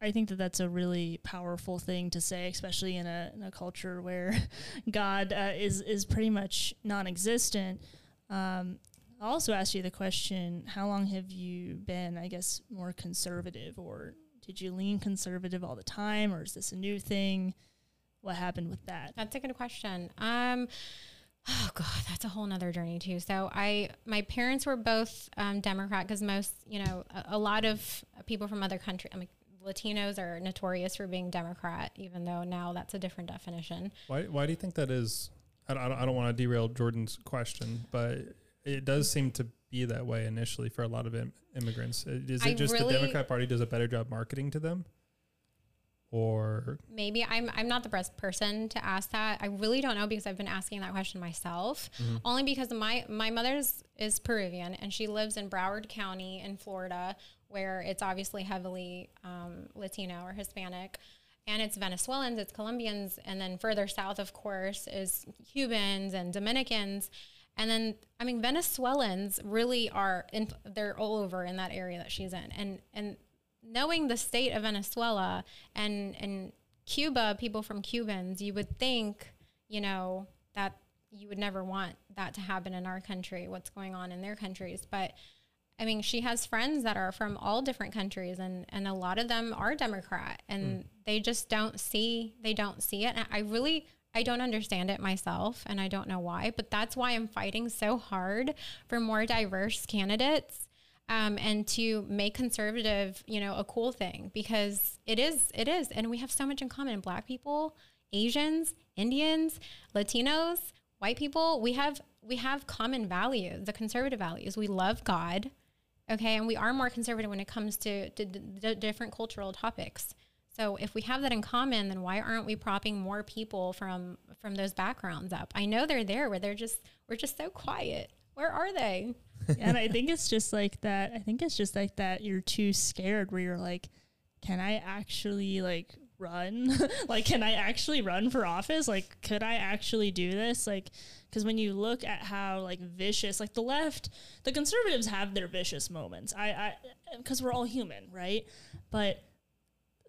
I think that that's a really powerful thing to say, especially in a, in a culture where God uh, is is pretty much non-existent. Um, I'll also ask you the question: How long have you been, I guess, more conservative, or did you lean conservative all the time, or is this a new thing? What happened with that? That's a good question. Um, oh god, that's a whole nother journey too. So I, my parents were both um, Democrat because most, you know, a, a, lot of people from other countries. I Latinos are notorious for being Democrat, even though now that's a different definition. Why? Why do you think that is? I don't, I don't want to derail Jordan's question, but it does seem to be that way initially for a lot of Im- immigrants. Is it I just really, the Democrat Party does a better job marketing to them? or maybe I'm I'm not the best person to ask that. I really don't know because I've been asking that question myself. Mm-hmm. Only because my my mother's is Peruvian and she lives in Broward County in Florida, where it's obviously heavily um, Latino or Hispanic. And it's Venezuelans, it's Colombians, and then further south, of course, is Cubans and Dominicans. And then, I mean, Venezuelans really are in, they're all over in that area that she's in. And, and knowing the state of Venezuela and and Cuba, people from Cubans, you would think, you know, that you would never want that to happen in our country, what's going on in their countries. But I mean, she has friends that are from all different countries and, and a lot of them are Democrat and mm. they just don't see, they don't see it. And I really, I don't understand it myself and I don't know why, but that's why I'm fighting so hard for more diverse candidates um, and to make conservative, you know, a cool thing because it is, it is, and we have so much in common. Black people, Asians, Indians, Latinos, white people, we have we have common values, the conservative values. We love God, okay, and we are more conservative when it comes to, to, to different cultural topics. So if we have that in common, then why aren't we propping more people from from those backgrounds up? I know they're there, where they're just we're just so quiet. Where are they? and I think it's just like that. I think it's just like that. You're too scared where you're like, can I actually like run? like, can I actually run for office? Like, could I actually do this? Like, because when you look at how like vicious, like the left, the conservatives have their vicious moments. I, I, because we're all human, right? But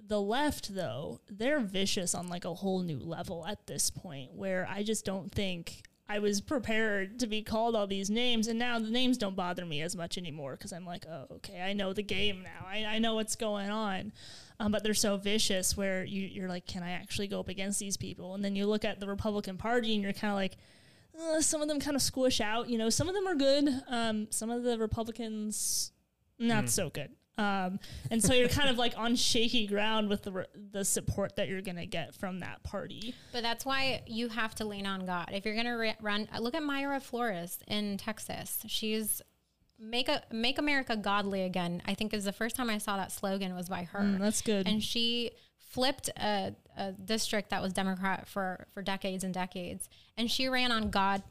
the left, though, they're vicious on like a whole new level at this point where I just don't think I was prepared to be called all these names, and now the names don't bother me as much anymore because I'm like, oh, okay, I know the game now. I, I know what's going on. Um, but they're so vicious where you, you're like, can I actually go up against these people? And then you look at the Republican Party and you're kind of like, uh, some of them kind of squish out. You know, some of them are good. Um, some of the Republicans, not mm. so good. Um, and so you're kind of like on shaky ground with the the support that you're gonna get from that party. But that's why you have to lean on God. If you're gonna re- run, look at Mayra Flores in Texas. She's make a make America godly again. I think is the first time I saw that slogan was by her. Mm, that's good. And she flipped a, a district that was Democrat for for decades and decades, and she ran on God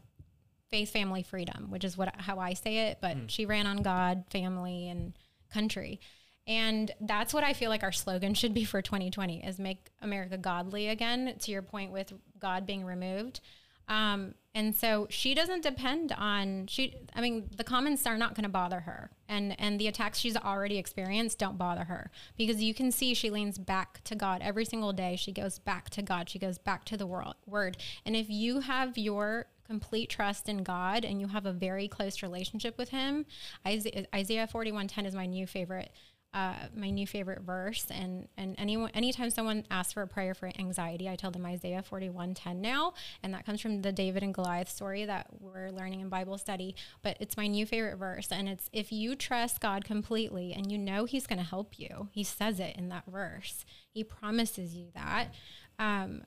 faith family freedom which is what how i say it but mm. she ran on god family and country. And that's what I feel like our slogan should be for 2020 is make America godly again, to your point with God being removed. Um, and so she doesn't depend on she I mean the comments are not going to bother her. And and the attacks she's already experienced don't bother her. Because you can see she leans back to God every single day. She goes back to God. She goes back to the world, word. And if you have your complete trust in God and you have a very close relationship with Him, Isaiah, Isaiah 41:10 is my new favorite. Uh, my new favorite verse and and anyone anytime someone asks for a prayer for anxiety i tell them isaiah 41:10 now and that comes from the david and goliath story that we're learning in bible study but it's my new favorite verse and it's if you trust god completely and you know he's going to help you he says it in that verse he promises you that um,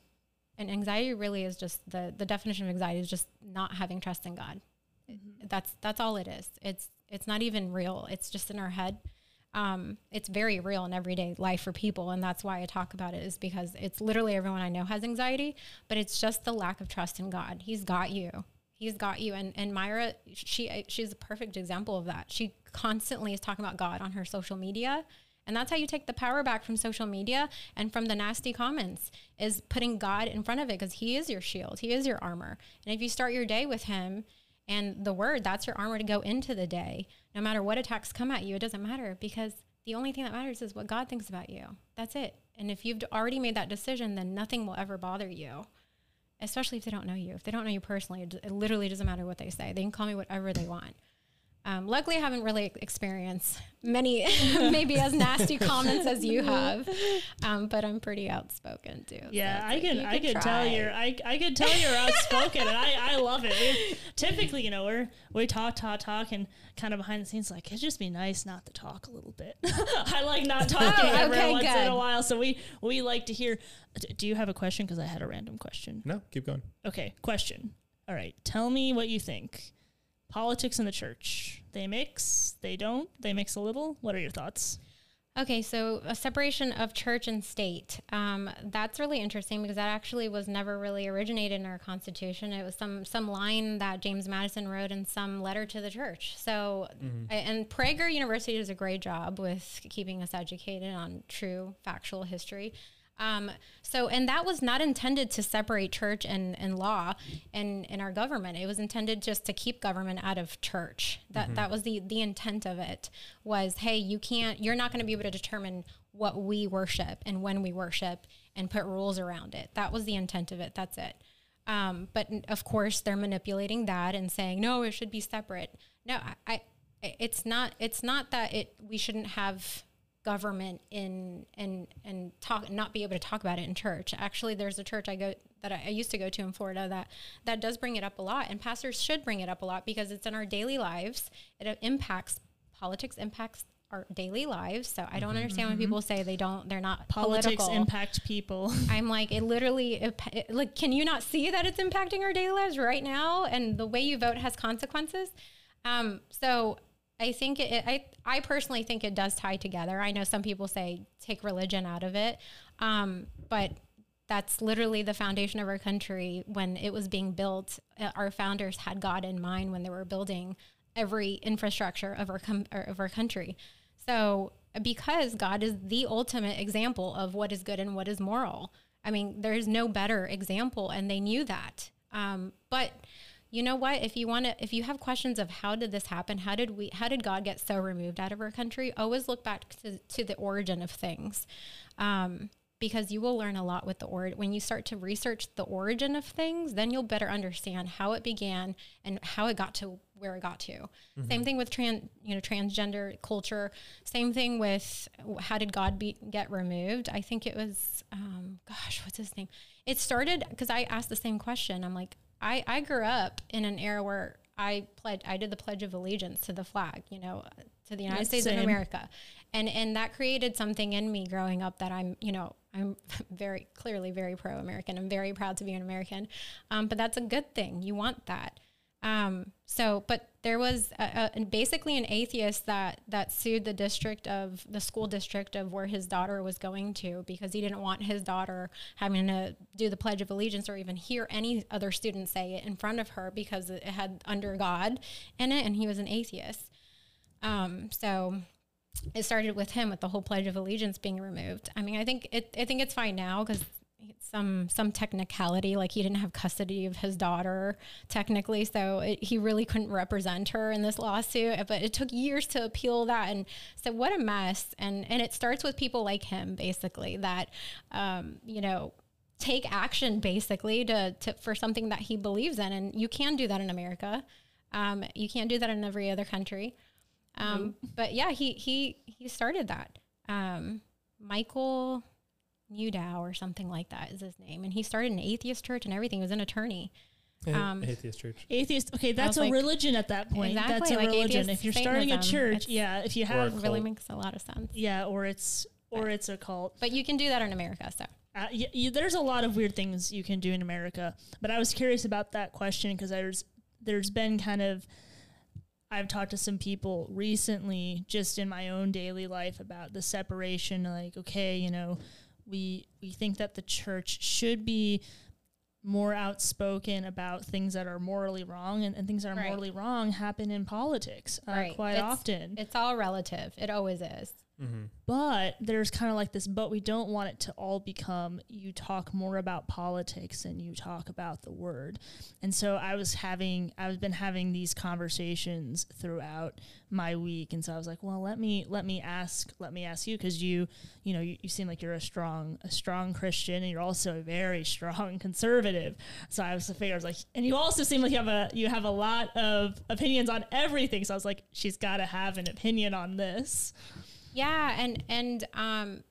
and anxiety really is just the the definition of anxiety is just not having trust in God. Mm-hmm. That's that's all it is. It's it's not even real. It's just in our head. Um, it's very real in everyday life for people, and that's why I talk about it. Is because it's literally everyone I know has anxiety, but it's just the lack of trust in God. He's got you. He's got you. And and Mayra, she she's a perfect example of that. She constantly is talking about God on her social media and that's how you take the power back from social media and from the nasty comments is putting God in front of it because he is your shield. He is your armor. And if you start your day with him and the word, that's your armor to go into the day. No matter what attacks come at you, it doesn't matter because the only thing that matters is what God thinks about you. That's it. And if you've already made that decision, then nothing will ever bother you, especially if they don't know you. If they don't know you personally, it, it literally doesn't matter what they say. They can call me whatever they want. Um, luckily, I haven't really experienced many, maybe as nasty comments as you have, um, but I'm pretty outspoken too. Yeah, so I can, I can tell you're, I, I can tell you're outspoken, and I, I love it. We, typically, you know, we're we talk, talk, talk, and kind of behind the scenes, like it'd just be nice not to talk a little bit. I like not talking oh, every okay, once good. in a while, so we we like to hear. Do you have a question? Because I had a random question. No, keep going. Okay, question. All right, tell me what you think politics and the church. They mix, they don't, they mix a little. What are your thoughts? Okay, so a separation of church and state. Um, that's really interesting because that actually was never really originated in our Constitution. It was some some line that James Madison wrote in some letter to the church. So, mm-hmm. and Prager University does a great job with keeping us educated on true factual history. Um, so, and that was not intended to separate church and, and law and in our government. It was intended just to keep government out of church. That mm-hmm. that was the the intent of it. Was hey, you can't, you're not going to be able to determine what we worship and when we worship and put rules around it. That was the intent of it. That's it. Um, but of course, they're manipulating that and saying no, it should be separate. No, I, I it's not. It's not that it. We shouldn't have government in and and talk not be able to talk about it in church. Actually, there's a church I go that I, I, used to go to in Florida that that does bring it up a lot, and pastors should bring it up a lot because it's in our daily lives. It impacts politics, impacts our daily lives. So I don't mm-hmm. understand when mm-hmm. people say they don't, they're not politics political. impact people. I'm like, it literally, it, it, like, can you not see that it's impacting our daily lives right now? And the way you vote has consequences. Um, so I think it, I I personally think it does tie together. I know some people say take religion out of it, um, but that's literally the foundation of our country. When it was being built, uh, our founders had God in mind when they were building every infrastructure of our com- of our country. So because God is the ultimate example of what is good and what is moral. I mean, there's no better example, and they knew that. Um, but you know what? If you want to if you have questions of how did this happen how did we how did god get so removed out of our country always look back to, to the origin of things. Um, because you will learn a lot with the or when you start to research the origin of things then you'll better understand how it began and how it got to where it got to. Mm-hmm. same thing with trans you know transgender culture. Same thing with how did god be, get removed. I think it was um, gosh what's his name? It started because i asked the same question. I'm like I, I grew up in an era where I pledged, I did the Pledge of Allegiance to the flag, you know, to the United States same. of America. And, and that created something in me growing up that I'm, you know, I'm very clearly very pro American. I'm very proud to be an American. Um, but that's a good thing. You want that. Um, so, but there was a, a, basically an atheist that that sued the district of the school district of where his daughter was going to because he didn't want his daughter having to do the Pledge of Allegiance or even hear any other student say it in front of her because it had under God in it, and he was an atheist. Um, so it started with him with the whole Pledge of Allegiance being removed. I mean, I think it, I think it's fine now because some some technicality like he didn't have custody of his daughter technically so it, he really couldn't represent her in this lawsuit but it took years to appeal that and so what a mess and and it starts with people like him basically that um, you know take action basically to, to for something that he believes in and you can do that in america. Um, you can't do that in every other country. Um, mm-hmm. but yeah he he he started that. Um, michael Newdow or something like that is his name, and he started an atheist church and everything. He was an attorney. Um, atheist church. Atheist. Okay, that's a like, religion at that point. Exactly, that's a like religion. If you're starting a church, yeah. If you have, really makes a lot of sense. Yeah, or it's or but, it's a cult. But you can do that in America, so. Uh, y- y- there's a lot of weird things you can do in America, but I was curious about that question because there's there's been kind of I've talked to some people recently just in my own daily life about the separation like okay, you know, we we think that the church should be more outspoken about things that are morally wrong and, and things that are right. morally wrong happen in politics uh, right. quite it's, often it's all relative it always is Mm-hmm. But there's kind of like this, but we don't want it to all become you talk more about politics and you talk about the word. And so I was having, I've been having these conversations throughout my week. And so I was like, well, let me, let me ask, let me ask you, cause you, you know, you, you seem like you're a strong, a strong Christian and you're also a very strong conservative. So I was figuring, I was like, and you also seem like you have a, you have a lot of opinions on everything. So I was like, she's got to have an opinion on this. Yeah, and and um,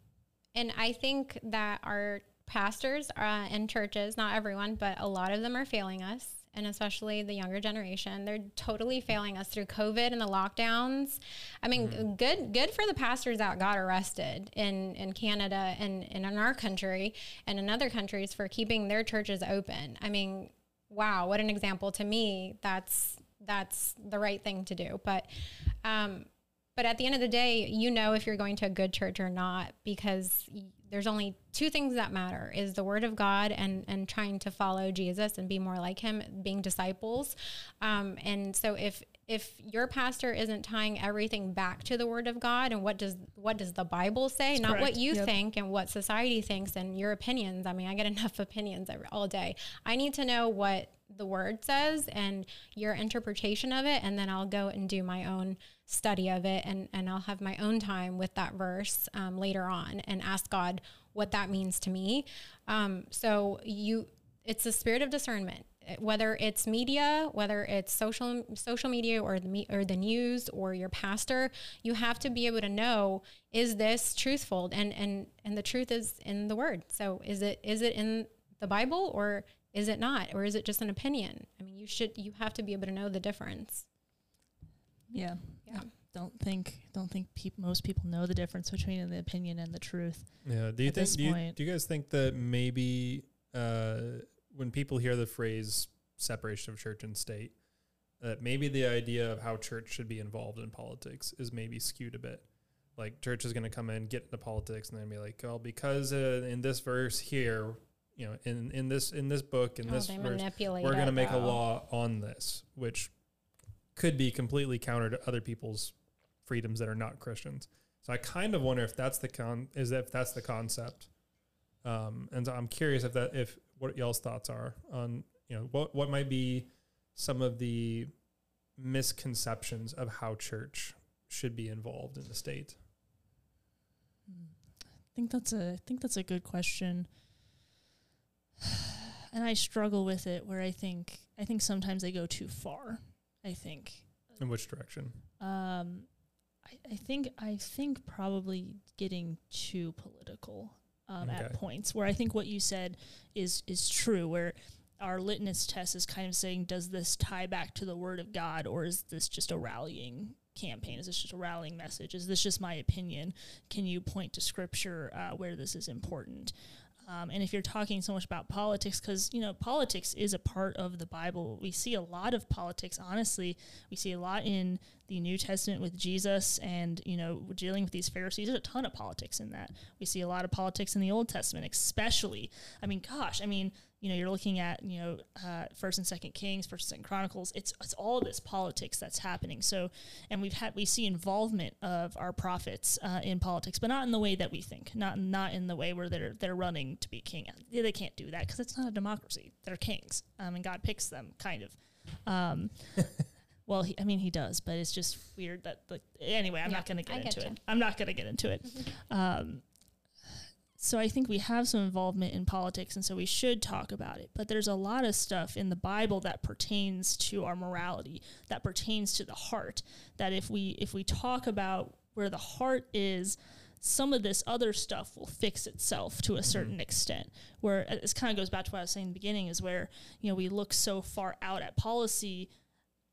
and I think that our pastors uh, in churches, not everyone, but a lot of them are failing us, and especially the younger generation. They're totally failing us through COVID and the lockdowns. I mean, mm-hmm. good good for the pastors that got arrested in in Canada and, and in our country and in other countries for keeping their churches open. I mean, wow, what an example to me. That's that's the right thing to do, but. Um, but at the end of the day, you know if you're going to a good church or not because there's only two things that matter is the word of God and and trying to follow Jesus and be more like him, being disciples. Um, and so if if your pastor isn't tying everything back to the word of God and what does what does the Bible say, That's not correct. what you yep. think and what society thinks and your opinions. I mean, I get enough opinions every, all day. I need to know what the word says and your interpretation of it and then I'll go and do my own study of it and, and I'll have my own time with that verse um, later on and ask God what that means to me. Um, so you, it's a spirit of discernment. Whether it's media, whether it's social social media or the me, or the news or your pastor, you have to be able to know is this truthful and and and the truth is in the word. So is it is it in the Bible or is it not or is it just an opinion? I mean, you should you have to be able to know the difference. Yeah. Yeah. Don't think don't think pe- most people know the difference between the opinion and the truth. Yeah. Do you think do you, do you guys think that maybe uh, when people hear the phrase separation of church and state, that maybe the idea of how church should be involved in politics is maybe skewed a bit. Like church is going to come in, get into politics, and then be like, "Oh, because uh, in this verse here, you know, in in this in this book in oh, this verse, we're going to make though. a law on this," which could be completely counter to other people's freedoms that are not Christians. So I kind of wonder if that's the con is if that's the concept. Um, and so I'm curious if that if what y'all's thoughts are on you know what what might be some of the misconceptions of how church should be involved in the state. I think that's a I think that's a good question. And I struggle with it where I think I think sometimes they go too far. I think. In which direction? Um, I, I think I think probably getting too political um, okay. at points where I think what you said is is true. Where our litmus test is kind of saying, does this tie back to the Word of God, or is this just a rallying campaign? Is this just a rallying message? Is this just my opinion? Can you point to Scripture uh, where this is important? Um, and if you're talking so much about politics, because you know politics is a part of the Bible, we see a lot of politics. Honestly, we see a lot in the New Testament with Jesus, and you know dealing with these Pharisees. There's a ton of politics in that. We see a lot of politics in the Old Testament, especially. I mean, gosh, I mean, you know, you're looking at, you know, uh, First and Second Kings, First and Second Chronicles. It's it's all this politics that's happening. So, and we've had we see involvement of our prophets uh, in politics, but not in the way that we think. Not not in the way where they're they're running to be king. They can't do that because it's not a democracy. They're kings, um, and God picks them, kind of. Um, well, he, I mean, he does, but it's just weird that like. Anyway, I'm yeah, not going to get I into it. I'm not going to get into it. Um, so I think we have some involvement in politics, and so we should talk about it. But there's a lot of stuff in the Bible that pertains to our morality, that pertains to the heart. That if we if we talk about where the heart is, some of this other stuff will fix itself to a certain mm-hmm. extent. Where uh, this kind of goes back to what I was saying in the beginning, is where you know we look so far out at policy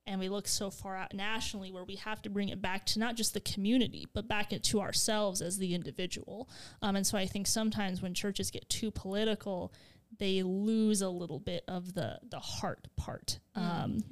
and we look so far out nationally where we have to bring it back to not just the community but back it to ourselves as the individual um, and so i think sometimes when churches get too political they lose a little bit of the the heart part mm. um,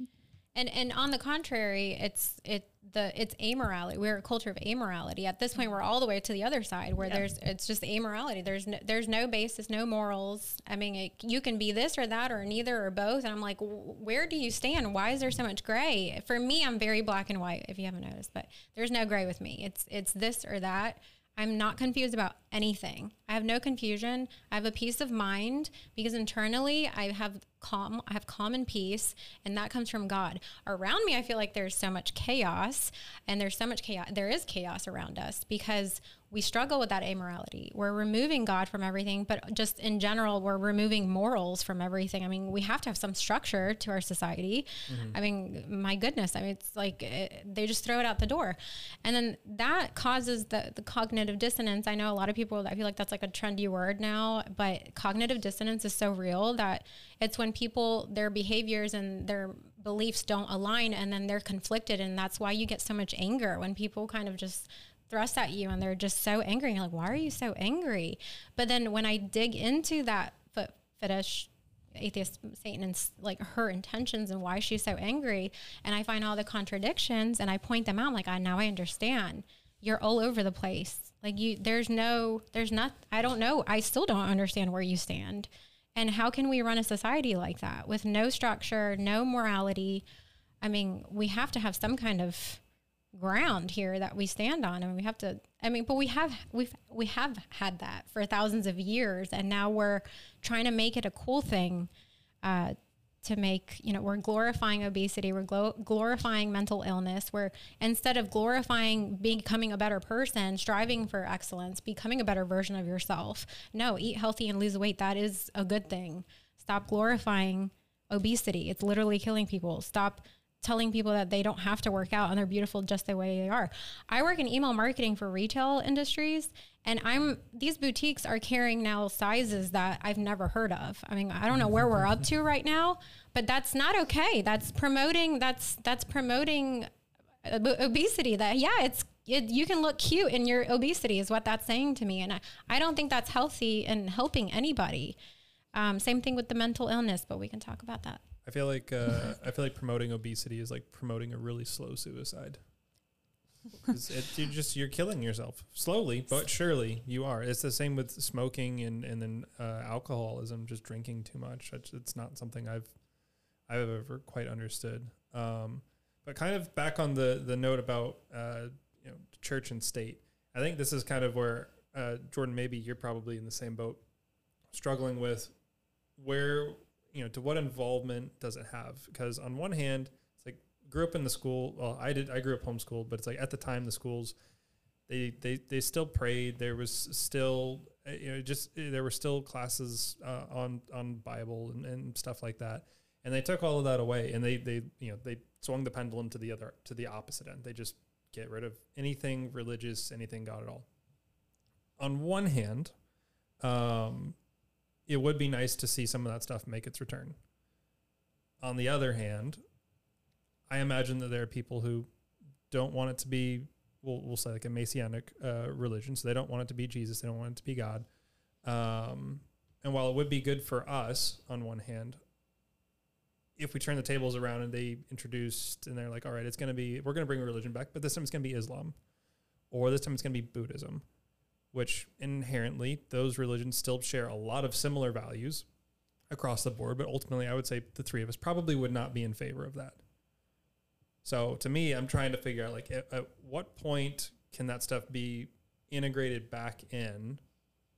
and and on the contrary it's it the it's amorality. We're a culture of amorality. At this point, we're all the way to the other side where yeah. there's it's just amorality. There's no, there's no basis, no morals. I mean, it, you can be this or that or neither or both. And I'm like, where do you stand? Why is there so much gray? For me, I'm very black and white. If you haven't noticed, but there's no gray with me. It's it's this or that. I'm not confused about anything. I have no confusion. I have a peace of mind because internally I have calm, I have calm and peace, and that comes from God. Around me, I feel like there's so much chaos, and there's so much chaos. There is chaos around us because we struggle with that amorality. We're removing God from everything, but just in general, we're removing morals from everything. I mean, we have to have some structure to our society. Mm-hmm. I mean, my goodness, I mean, it's like it, eh, they just throw it out the door. And then that causes the, the cognitive dissonance. I know a lot of people, I feel like that's like a trendy word now, but cognitive dissonance is so real that it's when people, their behaviors and their beliefs don't align and then they're conflicted. And that's why you get so much anger when people kind of just thrust at you and they're just so angry. You're like, why are you so angry? But then when I dig into that foot fetish atheist Satan and like her intentions and why she's so angry, and I find all the contradictions and I point them out, I'm like, I now I understand. You're all over the place. Like you, there's no, there's not. I don't know. I still don't understand where you stand. And how can we run a society like that with no structure, no morality? I mean, we have to have some kind of ground here that we stand on and we have to i mean but we have we've we have had that for thousands of years and now we're trying to make it a cool thing uh, to make you know we're glorifying obesity we're glo- glorifying mental illness we're instead of glorifying becoming a better person striving for excellence becoming a better version of yourself. No eat healthy and lose weight that is a good thing. Stop glorifying obesity. It's literally killing people. Stop telling people that they don't have to work out and they're beautiful just the way they are. I work in email marketing for retail industries and I'm these boutiques are carrying now sizes that I've never heard of. I mean, I don't know where we're up to right now, but that's not okay. That's promoting that's that's promoting obesity that yeah, it's it, you can look cute in your obesity is what that's saying to me and I, I don't think that's healthy and helping anybody. Um, same thing with the mental illness, but we can talk about that. I feel like uh, I feel like promoting obesity is like promoting a really slow suicide. it, you're just you're killing yourself slowly but surely. You are. It's the same with smoking and and then uh, alcoholism, just drinking too much. It's, it's, not something I've I've ever quite understood. Um, but kind of back on the the note about uh, you know church and state. I think this is kind of where uh, Jordan. Maybe you're probably in the same boat, struggling with where you know, to what involvement does it have? Because on one hand, it's like grew up in the school. Well, I did. I grew up homeschooled, but it's like at the time the schools, they they they still prayed. There was still uh, you know just uh, there were still classes uh, on on Bible and, and stuff like that. And they took all of that away, and they they you know they swung the pendulum to the other to the opposite end. They just get rid of anything religious, anything God at all. On one hand, um, it would be nice to see some of that stuff make its return. On the other hand, I imagine that there are people who don't want it to be, we'll, we'll say like a messianic uh, religion. So they don't want it to be Jesus. They don't want it to be God. Um, and while it would be good for us on one hand, if we turn the tables around and they introduced and they're like, all right, it's going to be, we're going to bring a religion back, but this time it's going to be Islam or this time it's going to be Buddhism which inherently those religions still share a lot of similar values across the board. But ultimately, I would say the three of us probably would not be in favor of that. So to me, I'm trying to figure out like at, at what point can that stuff be integrated back in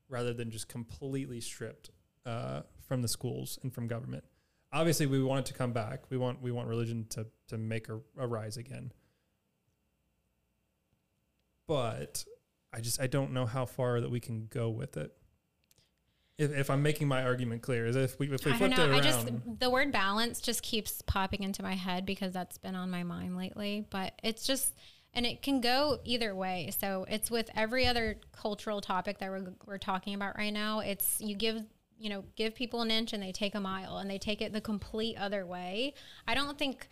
rather than just completely stripped uh, from the schools and from government. Obviously, we want it to come back. We want we want religion to to make a, a rise again. But I just I don't know how far that we can go with it. If, if I'm making my argument clear, is if we if we flipped it around. I just the word balance just keeps popping into my head because that's been on my mind lately. But it's just and it can go either way. So it's with every other cultural topic that we're we're talking about right now. It's you give you know give people an inch and they take a mile and they take it the complete other way. I don't think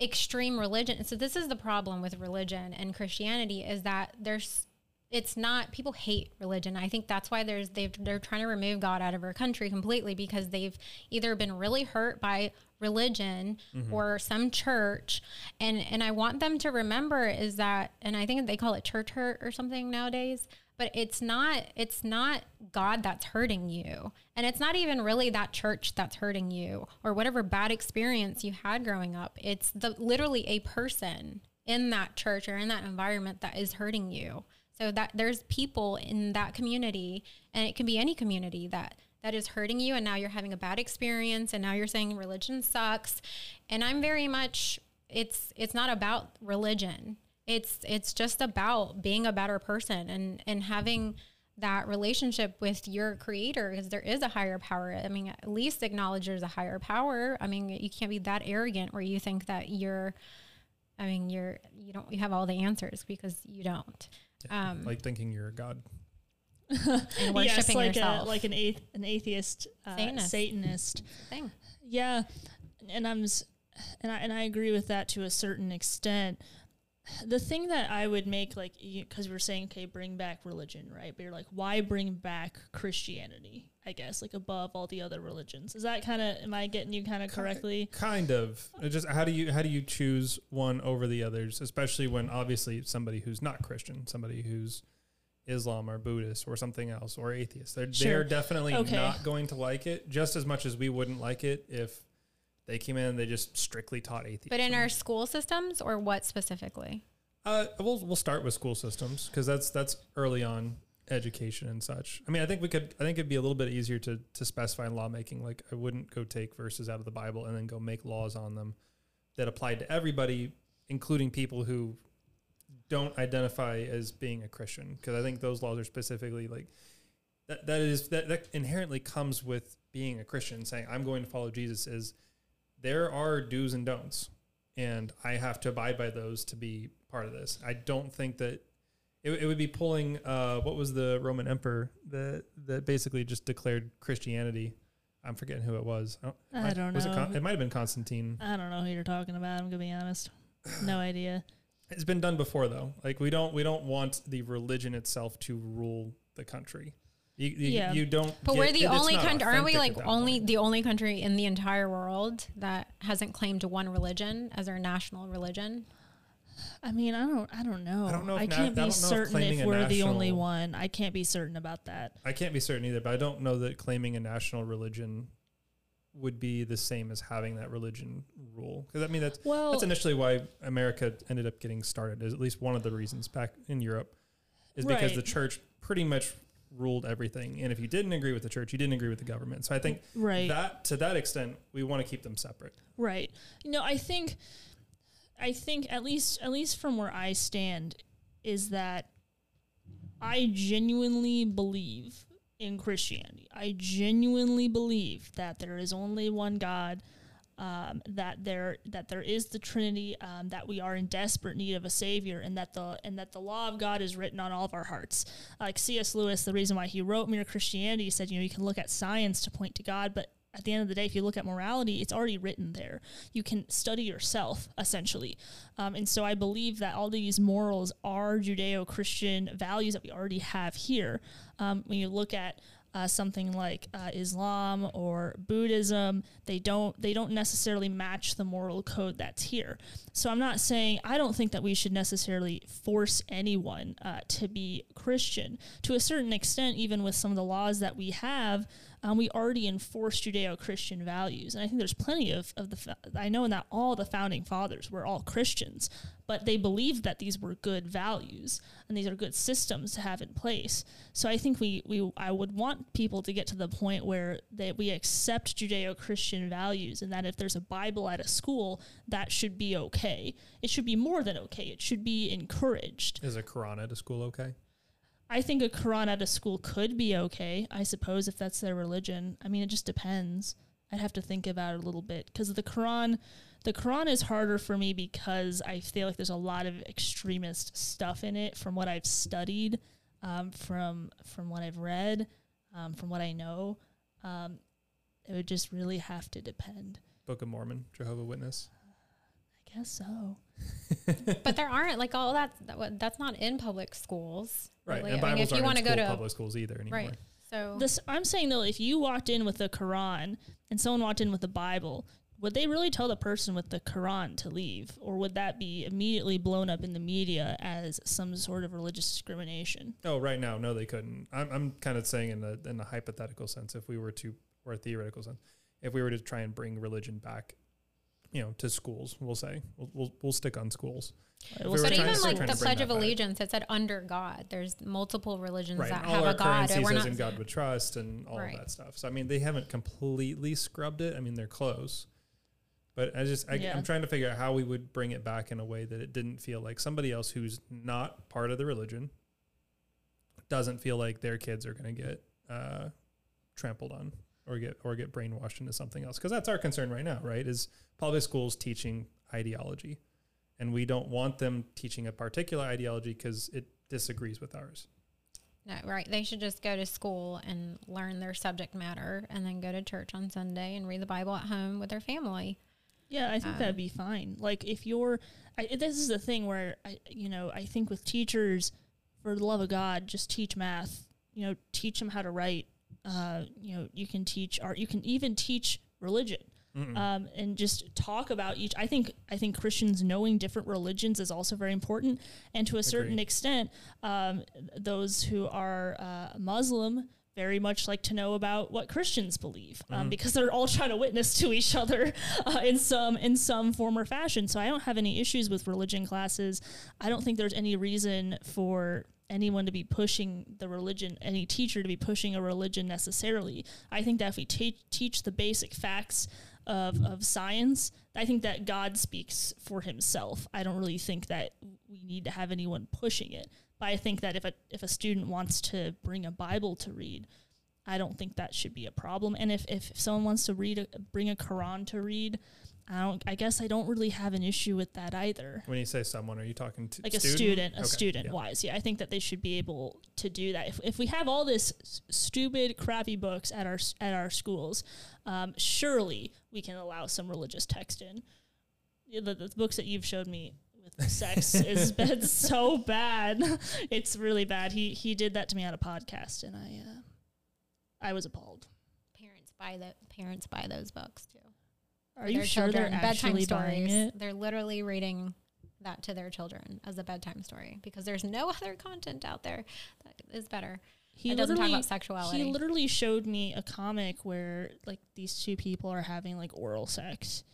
extreme religion. So this is the problem with religion and Christianity is that there's it's not people hate religion. I think that's why there's they've they're trying to remove God out of our country completely because they've either been really hurt by religion mm-hmm. or some church and and I want them to remember is that and I think they call it church hurt or something nowadays but it's not it's not God that's hurting you and it's not even really that church that's hurting you or whatever bad experience you had growing up it's the literally a person in that church or in that environment that is hurting you So that there's people in that community, and it can be any community that that is hurting you, and now you're having a bad experience, and now you're saying religion sucks. And I'm very much it's it's not about religion. It's it's just about being a better person and and having that relationship with your creator because there is a higher power. I mean, at least acknowledge there's a higher power. I mean, you can't be that arrogant where you think that you're I mean, you're you don't you have all the answers because you don't. Yeah, um, like thinking you're a god. and worshiping yes, like yourself. A, like an ath- an atheist uh, Satanist. Satanist. Thing. Yeah, and I'm and I and I agree with that to a certain extent. The thing that I would make like because we're saying okay, bring back religion, right? But you're like, why bring back Christianity? I guess like above all the other religions. Is that kind of am I getting you kind of correctly? Kind of. It just how do you how do you choose one over the others, especially when obviously somebody who's not Christian, somebody who's Islam or Buddhist or something else or atheist. They're, sure. they're definitely okay. not going to like it just as much as we wouldn't like it if they came in and they just strictly taught atheism. But in our school systems or what specifically? Uh, we'll we'll start with school systems because that's that's early on education and such. I mean, I think we could. I think it'd be a little bit easier to to specify in lawmaking. Like, I wouldn't go take verses out of the Bible and then go make laws on them that applied to everybody, including people who don't identify as being a Christian. Because I think those laws are specifically like that. That is that that inherently comes with being a Christian. Saying I'm going to follow Jesus is there are do's and don'ts, and I have to abide by those to be part of this. I don't think that it, it would be pulling uh, what was the Roman emperor that that basically just declared Christianity. I'm forgetting who it was. I don't, I don't was know. It, Con- it might have been Constantine. I don't know who you're talking about. I'm gonna be honest. No idea. It's been done before though. Like we don't we don't want the religion itself to rule the country. You, you, yeah. you don't. But we're the only country, aren't we? Like only point. the only country in the entire world that hasn't claimed one religion as our national religion. I mean, I don't, I don't know. I don't know. I can't na- be certain if, if we're the only one. I can't be certain about that. I can't be certain either, but I don't know that claiming a national religion would be the same as having that religion rule. Because I mean, that's well, that's initially why America ended up getting started. Is at least one of the reasons back in Europe is right. because the church pretty much ruled everything. And if you didn't agree with the church, you didn't agree with the government. So I think right. that to that extent, we want to keep them separate. Right. You know, I think I think at least at least from where I stand is that I genuinely believe in Christianity. I genuinely believe that there is only one God, um, that there that there is the Trinity, um, that we are in desperate need of a Savior, and that the and that the law of God is written on all of our hearts. Like C.S. Lewis, the reason why he wrote Mere Christianity said, you know, you can look at science to point to God, but at the end of the day, if you look at morality, it's already written there. You can study yourself, essentially. Um, and so I believe that all these morals are Judeo Christian values that we already have here. Um, when you look at uh, something like uh, Islam or Buddhism, they don't they don't necessarily match the moral code that's here. So I'm not saying I don't think that we should necessarily force anyone uh, to be Christian. To a certain extent, even with some of the laws that we have, um, we already enforce Judeo-Christian values, and I think there's plenty of of the. I know that all the founding fathers were all Christians, but they believed that these were good values and these are good systems to have in place. So I think we we I would want people to get to the point where that we accept Judeo-Christian values, and that if there's a Bible at a school, that should be okay. It should be more than okay. It should be encouraged. Is a Quran at a school okay? I think a Quran at a school could be okay, I suppose, if that's their religion. I mean, it just depends. I'd have to think about it a little bit because the Quran, the Quran is harder for me because I feel like there's a lot of extremist stuff in it from what I've studied, um, from from what I've read, um, from what I know. Um, it would just really have to depend. Book of Mormon, Jehovah Witness. I guess so. but there aren't like all that, that that's not in public schools. Right. Really. And Bibles I mean, if you want to go to public schools either anymore. Right. So this, I'm saying though, if you walked in with the Quran and someone walked in with the Bible, would they really tell the person with the Quran to leave, or would that be immediately blown up in the media as some sort of religious discrimination? Oh, right now, no, they couldn't. I'm, I'm kind of saying in the in the hypothetical sense, if we were to, or a theoretical sense, if we were to try and bring religion back you know, to schools. We'll say we'll we'll, we'll stick on schools. Well, but even like the Pledge of Allegiance, it said under God. There's multiple religions right. that all have our a God. Currencies we're not in God would trust and all right. of that stuff. So I mean, they haven't completely scrubbed it. I mean, they're close. But I just I, yeah. I'm trying to figure out how we would bring it back in a way that it didn't feel like somebody else who's not part of the religion doesn't feel like their kids are going to get uh, trampled on or get or get brainwashed into something else. Because that's our concern right now right is public schools teaching ideology. And we don't want them teaching a particular ideology because it disagrees with ours. No right they should just go to school and learn their subject matter and then go to church on sunday and read the bible at home with their family. Yeah i think um, that'd be fine. Like if you're I, this is the thing where i you know i think with teachers for the love of god just teach math you know teach them how to write uh, you know, you can teach art. You can even teach religion. Um, and just talk about each. I think I think Christians knowing different religions is also very important, and to a certain Agreed. extent, um, those who are uh, Muslim very much like to know about what Christians believe um, mm-hmm. because they're all trying to witness to each other uh, in some in some form or fashion. So I don't have any issues with religion classes. I don't think there's any reason for anyone to be pushing the religion, any teacher to be pushing a religion necessarily. I think that if we te- teach the basic facts of, of science, I think that God speaks for himself. I don't really think that we need to have anyone pushing it. But I think that if a, if a student wants to bring a Bible to read, I don't think that should be a problem. And if, if someone wants to read, a, bring a Quran to read, I don't. I guess I don't really have an issue with that either. When you say someone, are you talking to like student? a student, a okay. student yeah. wise? Yeah, I think that they should be able to do that. If, if we have all this s- stupid, crappy books at our at our schools, um, surely we can allow some religious text in. The, the books that you've showed me with sex has been so bad. it's really bad. He he did that to me on a podcast, and I uh, I was appalled. Parents buy the parents buy those books too. Are you sure children. they're actually bedtime stories? It? They're literally reading that to their children as a bedtime story because there's no other content out there that is better. He it doesn't talk about sexuality. He literally showed me a comic where like these two people are having like oral sex.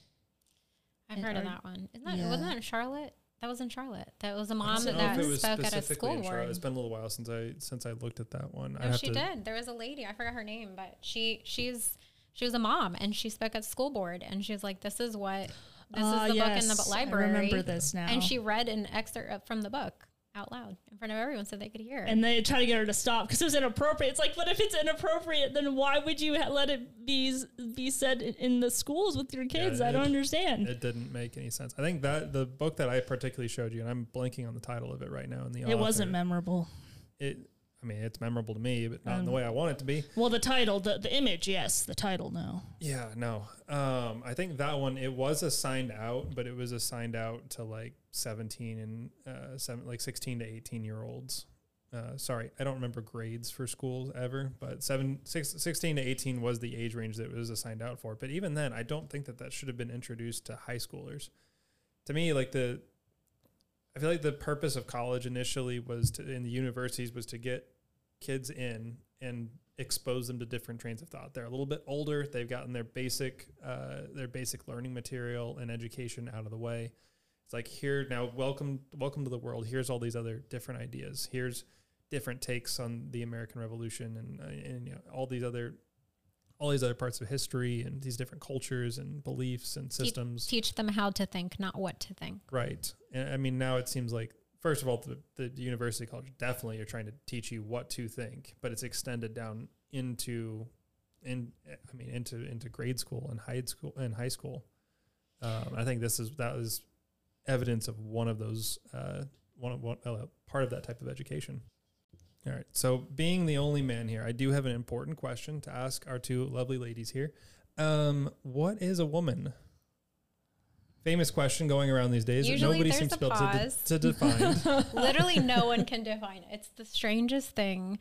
I've heard are, of that one. Isn't that yeah. wasn't that in Charlotte? That was in Charlotte. That was a mom that, that spoke at a school board. It's been a little while since I since I looked at that one. No, she did. There was a lady. I forgot her name, but she she's she was a mom and she spoke at school board and she was like, "This is what this uh, is the yes, book in the library." I remember this now. And she read an excerpt from the book out loud in front of everyone so they could hear. And they try to get her to stop because it was inappropriate. It's like, but if it's inappropriate, then why would you ha- let it be be said in the schools with your kids? Yeah, I don't understand. It didn't make any sense. I think that the book that I particularly showed you, and I'm blanking on the title of it right now. In the it author, wasn't memorable. It I mean, it's memorable to me, but not um, in the way I want it to be. Well, the title, the, the image, yes. The title, no. Yeah, no. Um, I think that one it was assigned out, but it was assigned out to like seventeen and uh, seven, like sixteen to eighteen year olds. Uh, sorry, I don't remember grades for schools ever, but seven, six, 16 to 18 was the age range that it was assigned out for. But even then, I don't think that that should have been introduced to high schoolers. To me, like the, I feel like the purpose of college initially was to, in the universities was to get kids in and expose them to different trains of thought. They're a little bit older. They've gotten their basic uh, their basic learning material and education out of the way. It's like here now, welcome welcome to the world. Here's all these other different ideas. Here's different takes on the American Revolution and uh, and you know, all these other all these other parts of history and these different cultures and beliefs and systems. Teach them how to think, not what to think. Right. And I mean, now it seems like first of all, the, the university college definitely are trying to teach you what to think, but it's extended down into, in I mean, into into grade school and high school and high school. Um, I think this is that is evidence of one of those uh, one of one uh, part of that type of education. All right. So, being the only man here, I do have an important question to ask our two lovely ladies here. Um, what is a woman? Famous question going around these days Usually that nobody seems to be able to, to define. Literally, no one can define it. It's the strangest thing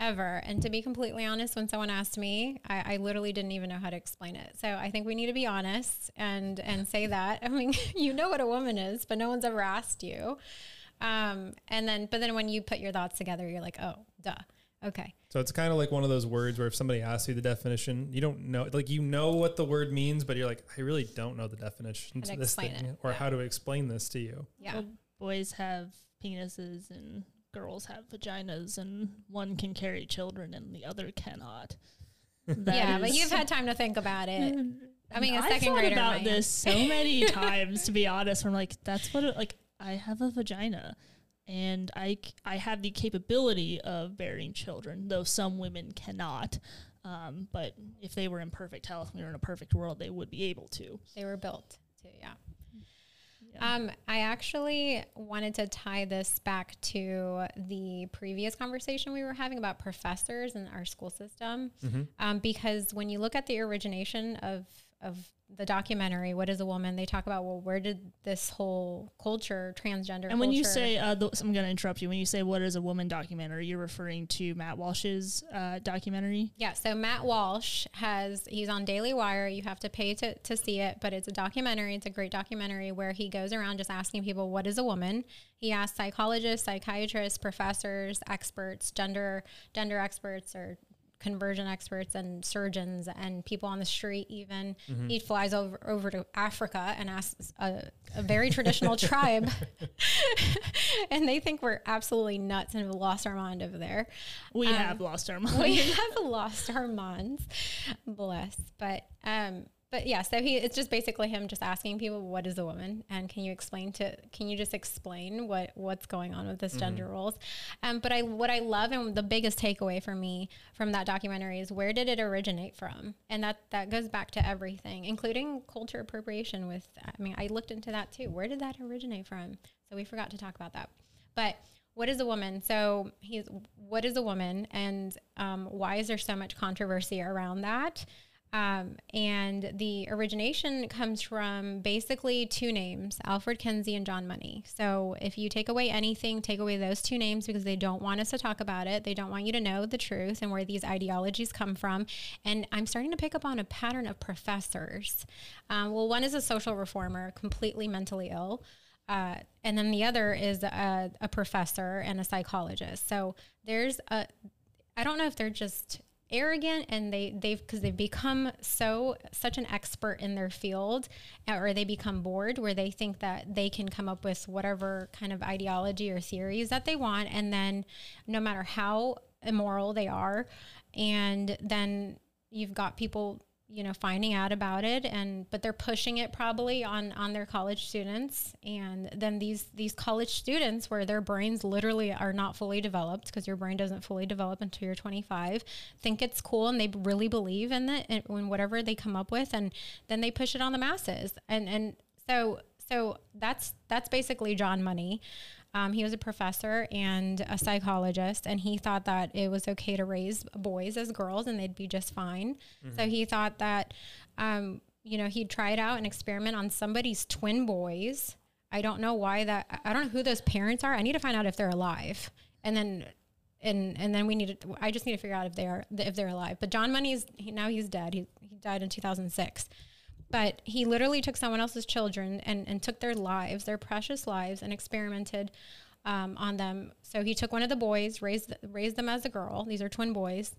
ever. And to be completely honest, when someone asked me, I, I, literally didn't even know how to explain it. So I think we need to be honest and and say that. I mean, you know what a woman is, but no one's ever asked you. Um, and then, but then when you put your thoughts together, you're like, oh, duh. Okay. So it's kind of like one of those words where if somebody asks you the definition, you don't know, like you know what the word means, but you're like, I really don't know the definition to this thing, it. or yeah. how to explain this to you. Yeah, well, boys have penises and girls have vaginas, and one can carry children and the other cannot. That yeah, but you've had time to think about it. I mean, a I've second grader about this so many times, to be honest. I'm like, that's what it, like I have a vagina and I, I have the capability of bearing children, though some women cannot. Um, but if they were in perfect health, we were in a perfect world, they would be able to. They were built to, yeah. yeah. Um, I actually wanted to tie this back to the previous conversation we were having about professors in our school system, mm-hmm. um, because when you look at the origination of of the documentary what is a woman? They talk about well where did this whole culture transgender and when you say uh, the, i'm going to interrupt you. When you say what is a woman documentary you're referring to matt walsh's uh, documentary? Yeah so matt walsh has he's on daily wire. You have to pay to, to see it but it's a documentary. It's a great documentary where he goes around just asking people what is a woman? He asks psychologists psychiatrists professors experts gender gender experts or conversion experts and surgeons and people on the street even mm-hmm. he flies over over to africa and asks a, a very traditional tribe. And they think we're absolutely nuts and have lost our mind over there. We um, have lost our mind. we have lost our minds. Bless. But um but yeah, so he it's just basically him just asking people what is a woman and can you explain to can you just explain what what's going on with this mm-hmm. gender roles? Um, but I what I love and the biggest takeaway for me from that documentary is where did it originate from? And that that goes back to everything, including culture appropriation. With I mean, I looked into that too. Where did that originate from? So we forgot to talk about that, but what is a woman? So he's what is a woman, and um, why is there so much controversy around that? Um, and the origination comes from basically two names, Alfred Kinsey and John Money. So if you take away anything, take away those two names because they don't want us to talk about it. They don't want you to know the truth and where these ideologies come from. And I'm starting to pick up on a pattern of professors. Um, well, one is a social reformer, completely mentally ill. Uh, and then the other is a, a professor and a psychologist. So there's a, I don't know if they're just arrogant and they they've because they've become so such an expert in their field uh, or they become bored where they think that they can come up with whatever kind of ideology or theories that they want. And then no matter how immoral they are and then you've got people you know finding out about it and but they're pushing it probably on on their college students. And then these these college students where their brains literally are not fully developed because your brain doesn't fully develop until you're 25 think it's cool and they really believe in it and when whatever they come up with and then they push it on the masses. And and so so that's that's basically John Money um, he was a professor and a psychologist, and he thought that it was okay to raise boys as girls and they'd be just fine. Mm-hmm. So he thought that, um, you know, he'd try it out and experiment on somebody's twin boys. I don't know why that. I don't know who those parents are. I need to find out if they're alive, and then and and then we need to. I just need to figure out if they are if they're alive. But John Money's he, now he's dead. He he died in 2006. But he literally took someone else's children and, and took their lives, their precious lives, and experimented um, on them. So he took one of the boys, raised raised them as a girl. These are twin boys,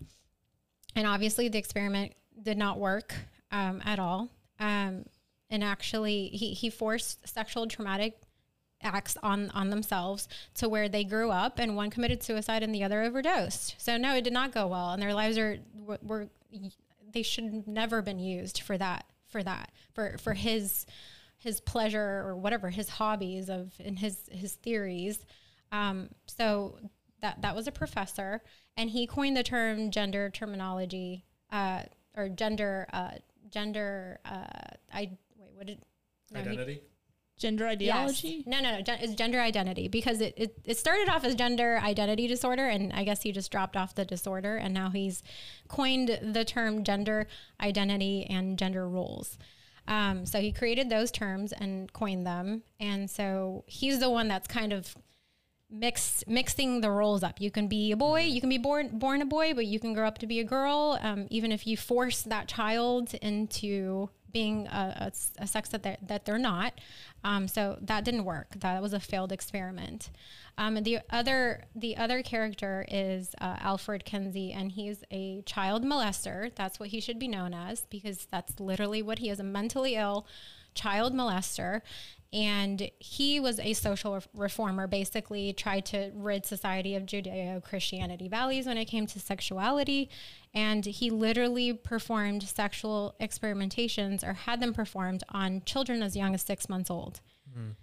and obviously the experiment did not work um, at all. Um, and actually, he he forced sexual traumatic acts on on themselves to where they grew up and one committed suicide and the other overdosed. So no, it did not go well, and their lives are were, were they should never been used for that for that for for his his pleasure or whatever his hobbies of and his his theories. Um, so that that was a professor, and he coined the term gender terminology uh, or gender uh, gender. Uh, I wait, what did no, identity? He, gender ideology? Yes. No, no, no. Gen- it's gender identity because it, it, it started off as gender identity disorder, and I guess he just dropped off the disorder, and now he's coined the term gender identity and gender roles. Um, so he created those terms and coined them, and so he's the one that's kind of mixed mixing the roles up. You can be a boy, you can be born born a boy, but you can grow up to be a girl. Um, even if you force that child into being a, a, a sex that they're, that they're not. Um, so that didn't work. That was a failed experiment. Um, the other the other character is uh, Alfred Kinsey, and he's a child molester. That's what he should be known as because that's literally what he is—a mentally ill child molester. And he was a social reformer, basically tried to rid society of Judeo Christianity values when it came to sexuality. And he literally performed sexual experimentations or had them performed on children as young as six months old. Mm.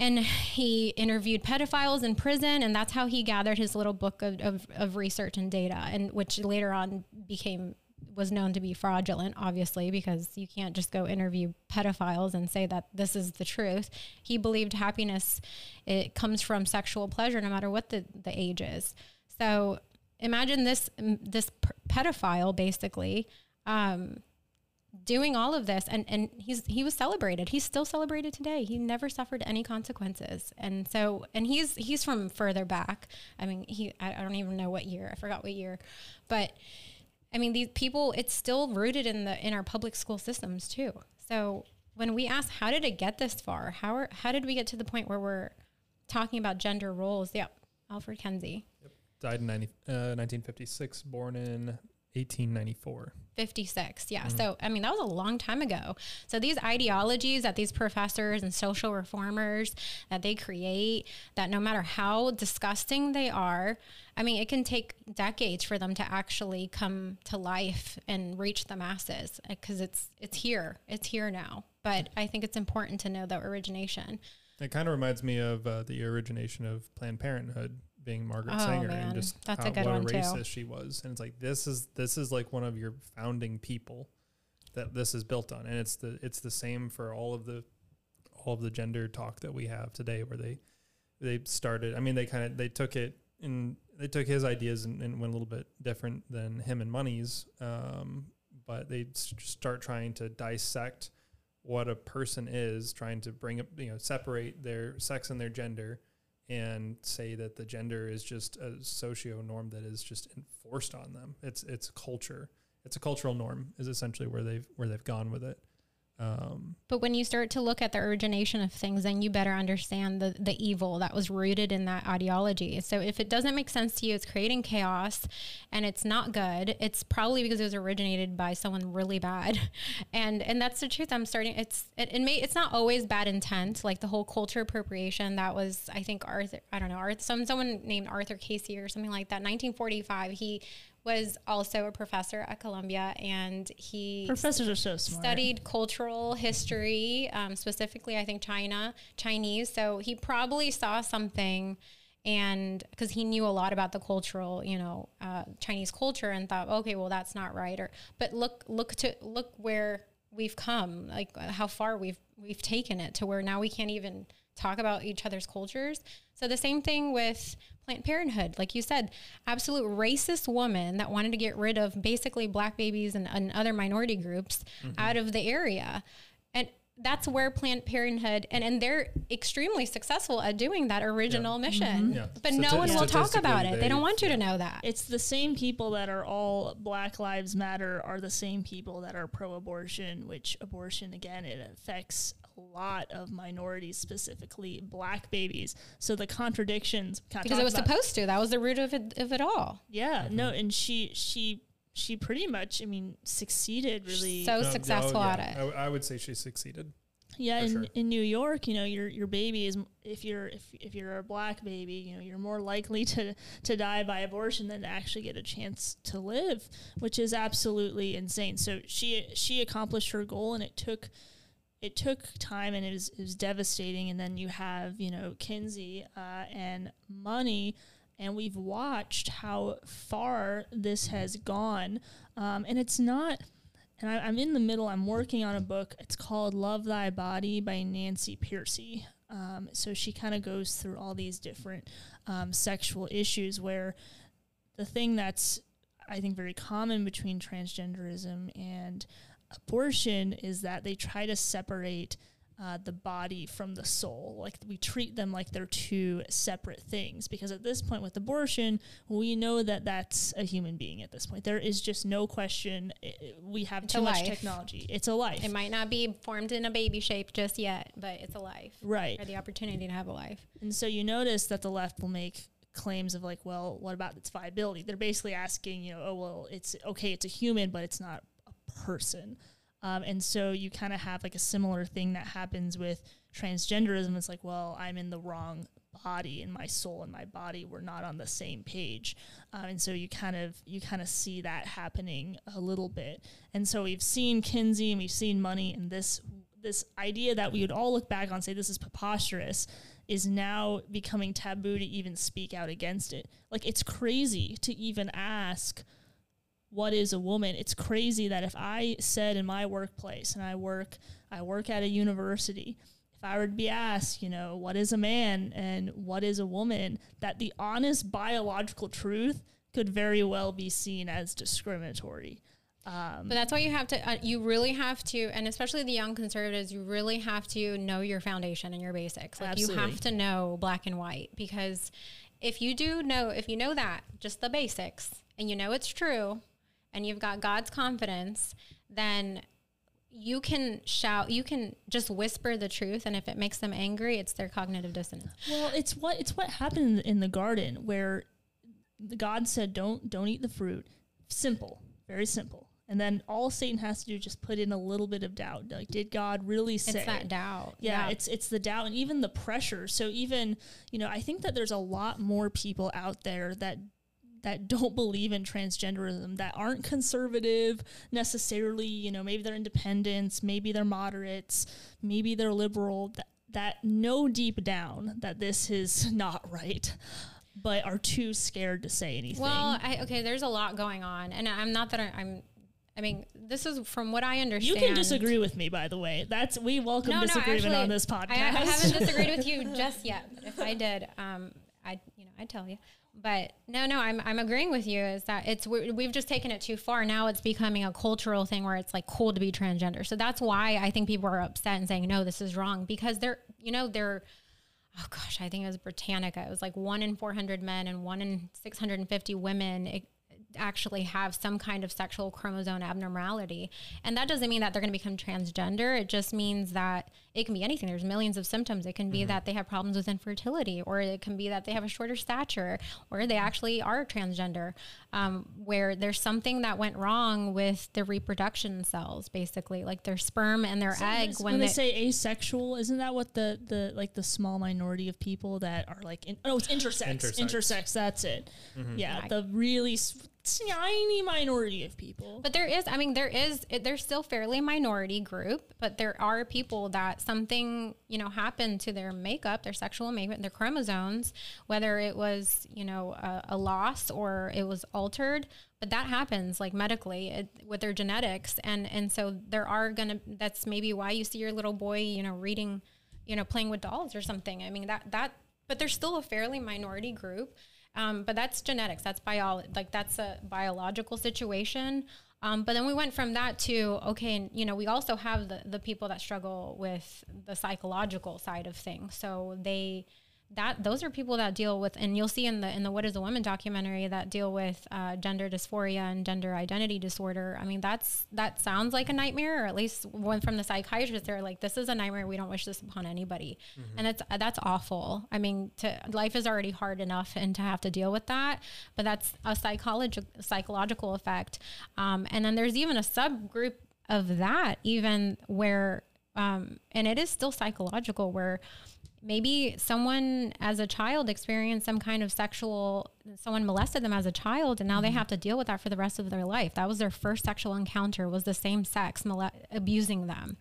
And he interviewed pedophiles in prison, and that's how he gathered his little book of, of, of research and data, and which later on became was known to be fraudulent, obviously, because you can't just go interview pedophiles and say that this is the truth. He believed happiness it comes from sexual pleasure, no matter what the, the age is. So imagine this this pedophile basically um, doing all of this, and and he's he was celebrated. He's still celebrated today. He never suffered any consequences, and so and he's he's from further back. I mean, he I, I don't even know what year. I forgot what year, but I mean, these people, it's still rooted in the in our public school systems too. So when we ask, how did it get this far? How are, how did we get to the point where we're talking about gender roles? Yep, Alfred Kinsey. Yep. Died in 90, uh, 1956, born in 1894. 56. Yeah. Mm-hmm. So, I mean, that was a long time ago. So, these ideologies that these professors and social reformers that they create, that no matter how disgusting they are, I mean, it can take decades for them to actually come to life and reach the masses because it's it's here. It's here now. But I think it's important to know the origination. It kind of reminds me of uh, the origination of Planned Parenthood being Margaret oh, Sanger man. and just That's how, a good what a racist too. she was. And it's like this is this is like one of your founding people that this is built on, and it's the it's the same for all of the all of the gender talk that we have today, where they they started. I mean, they kind of they took it and they took his ideas and, and, went a little bit different than him and Money's, um, but they start trying to dissect what a person is, trying to bring up you know separate their sex and their gender and say that the gender is just a socio norm that is just enforced on them. It's it's culture. It's a cultural norm is essentially where they've where they've gone with it. Um, but when you start to look at the origination of things, then you better understand the, the evil that was rooted in that ideology. So if it doesn't make sense to you, it's creating chaos and it's not good. It's probably because it was originated by someone really bad. And and that's the truth. I'm starting it's it, it may it's not always bad intent, like the whole culture appropriation that was I think Arthur I don't know, Arthur some someone named Arthur Casey or something like that. 1945, he was also a professor at Columbia, and he professors are so smart. Studied cultural history, um, specifically, I think China, Chinese. So he probably saw something, and because he knew a lot about the cultural, you know, uh, Chinese culture, and thought, okay, well, that's not right. Or but look, look to look where we've come, like how far we've we've taken it to where now we can't even talk about each other's cultures. So the same thing with Planned Parenthood, like you said, absolute racist woman that wanted to get rid of basically black babies and, and other minority groups mm-hmm. out of the area. And that's where Planned Parenthood and, and they're extremely successful at doing that original yeah. mission. Mm-hmm. Yeah. But no one will talk about it. They, they don't want you yeah. to know that. It's the same people that are all Black Lives Matter are the same people that are pro abortion, which abortion again it affects lot of minorities, specifically black babies. So the contradictions because it was supposed to. That was the root of it, of it all. Yeah, mm-hmm. no, and she she she pretty much, I mean, succeeded really. So no, successful yeah. at it. I, I, would say she succeeded. Yeah, in, sure. in New York, you know, your your baby is if you're if, if you're a black baby, you know, you're more likely to to die by abortion than to actually get a chance to live, which is absolutely insane. So she she accomplished her goal, and it took it took time and it was, it was devastating. And then you have, you know, Kinsey uh, and money. And we've watched how far this has gone. Um, and it's not, and I, am in the middle, I'm working on a book. It's called Love Thy Body by Nancy Pearcey. Um, so she kind of goes through all these different um, sexual issues where the thing that's, I think, very common between transgenderism and abortion is that they try to separate uh, the body from the soul. Like we treat them like they're two separate things because at this point with abortion, we know that that's a human being at this point. There is just no question. We have it's too much technology. It's a life. It might not be formed in a baby shape just yet, but it's a life. Right. Or the opportunity to have a life. And so you notice that the left will make claims of like, well, what about its viability? They're basically asking, you know, oh well, it's okay, it's a human, but it's not person. Um, and so you kind of have like a similar thing that happens with transgenderism. It's like, well, I'm in the wrong body and my soul and my body were not on the same page uh, and so you kind of you kind of see that happening a little bit and so we've seen kinsey and we've seen money and this this idea that we would all look back on say this is preposterous is now becoming taboo to even speak out against it like it's crazy to even ask what is a woman it's crazy that if i said in my workplace and i work i work at a university if i were to be asked you know what is a man and what is a woman that the honest biological truth could very well be seen as discriminatory um, but that's why you have to, uh, you really have to, and especially the young conservatives, you really have to know your foundation and your basics. Like absolutely. you have to know black and white because if you do know, if you know that, just the basics, and you know it's true, and you've got God's confidence, then you can shout you can just whisper the truth and if it makes them angry it's their cognitive dissonance. Well it's what it's what happened in the garden where god said don't don't eat the fruit. Simple very simple. And then all satan has to do is just put in a little bit of doubt. Like did god really say? it's that doubt yeah, yeah. it's it's the doubt and even the pressure. So even you know i think that there's a lot more people out there that that don't believe in transgenderism that aren't conservative necessarily you know maybe they're independents maybe they're moderates maybe they're liberal that, that know deep down that this is not right but are too scared to say anything well I, okay there's a lot going on and i'm not that I, i'm I mean, this is from what I understand. You can disagree with me, by the way. That's we welcome no, disagreement no, actually, on this podcast. I, I, haven't disagreed with you just yet. But if I did, um, I you know I'd tell you but no no i'm i'm agreeing with you is that it's we've just taken it too far now it's becoming a cultural thing where it's like cool to be transgender so that's why i think people are upset and saying no this is wrong because they're you know they're oh gosh i think it was britannica it was like 1 in 400 men and 1 in 650 women it, actually have some kind of sexual chromosome abnormality. And that doesn't mean that they're going to become transgender. It just means that it can be anything. There's millions of symptoms. It can be mm-hmm. that they have problems with infertility, or it can be that they have a shorter stature, or they actually are transgender, um, where there's something that went wrong with the reproduction cells, basically, like their sperm and their so egg. When, when they, they, say asexual, isn't that what the the like the small minority of people that are like in, oh it's intersex intersex, intersex that's it. Mm-hmm. Yeah, yeah, the really tiny minority of people. But there is, I mean, there is, it, there's still fairly minority group, but there are people that something, you know, happened to their makeup, their sexual makeup, their chromosomes, whether it was, you know, a, a loss or it was altered. But that happens like medically it, with their genetics. And, and so there are going to, that's maybe why you see your little boy, you know, reading, you know, playing with dolls or something. I mean, that, that, but there's still a fairly minority group um, but that's genetics. That's bio, like that's a biological situation. Um, but then we went from that to okay, and you know, we also have the the people that struggle with the psychological side of things. So they that those are people that deal with and you'll see in the in the what is a woman documentary that deal with uh, gender dysphoria and gender identity disorder. I mean that's that sounds like a nightmare or at least one from the psychiatrist they're like this is a nightmare. We don't wish this upon anybody. Mm-hmm. and it's that's awful. I mean to life is already hard enough and to have to deal with that but that's a psychological psychological effect. Um, and then there's even a subgroup of that even where um, and it is still psychological where maybe someone as a child experienced some kind of sexual someone molested them as a child and now they mm-hmm. have to deal with that for the rest of their life that was their first sexual encounter was the same sex mole- abusing them